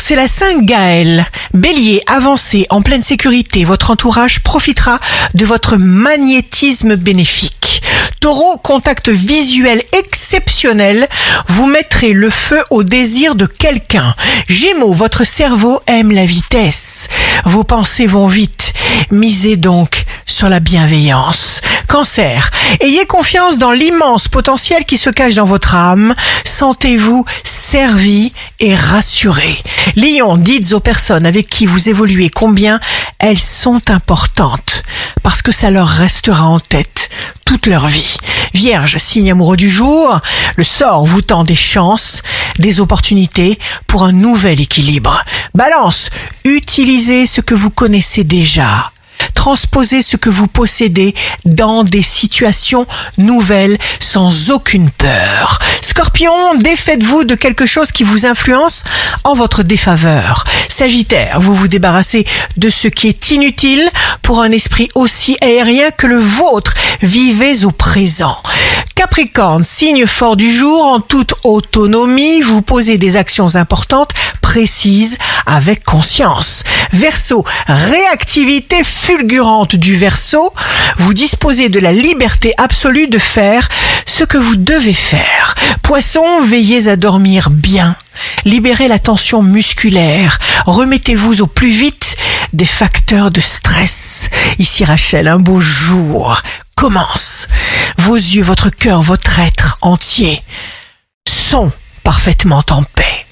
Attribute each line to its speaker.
Speaker 1: c'est la Sainte Gaëlle. Bélier, avancez en pleine sécurité. Votre entourage profitera de votre magnétisme bénéfique. Taureau, contact visuel exceptionnel. Vous mettrez le feu au désir de quelqu'un. Gémeaux, votre cerveau aime la vitesse. Vos pensées vont vite. Misez donc sur la bienveillance. Cancer, ayez confiance dans l'immense potentiel qui se cache dans votre âme. Sentez-vous servi et rassuré. Lion, dites aux personnes avec qui vous évoluez combien elles sont importantes, parce que ça leur restera en tête toute leur vie. Vierge, signe amoureux du jour, le sort vous tend des chances, des opportunités pour un nouvel équilibre. Balance, utilisez ce que vous connaissez déjà transposez ce que vous possédez dans des situations nouvelles sans aucune peur. Scorpion, défaites-vous de quelque chose qui vous influence en votre défaveur. Sagittaire, vous vous débarrassez de ce qui est inutile pour un esprit aussi aérien que le vôtre. Vivez au présent. Capricorne, signe fort du jour, en toute autonomie, vous posez des actions importantes, précises, avec conscience. Verseau, réactivité fulgurante du verso, vous disposez de la liberté absolue de faire ce que vous devez faire. Poisson, veillez à dormir bien. Libérez la tension musculaire. Remettez-vous au plus vite des facteurs de stress. Ici Rachel, un beau jour commence. Vos yeux, votre cœur, votre être entier sont parfaitement en paix.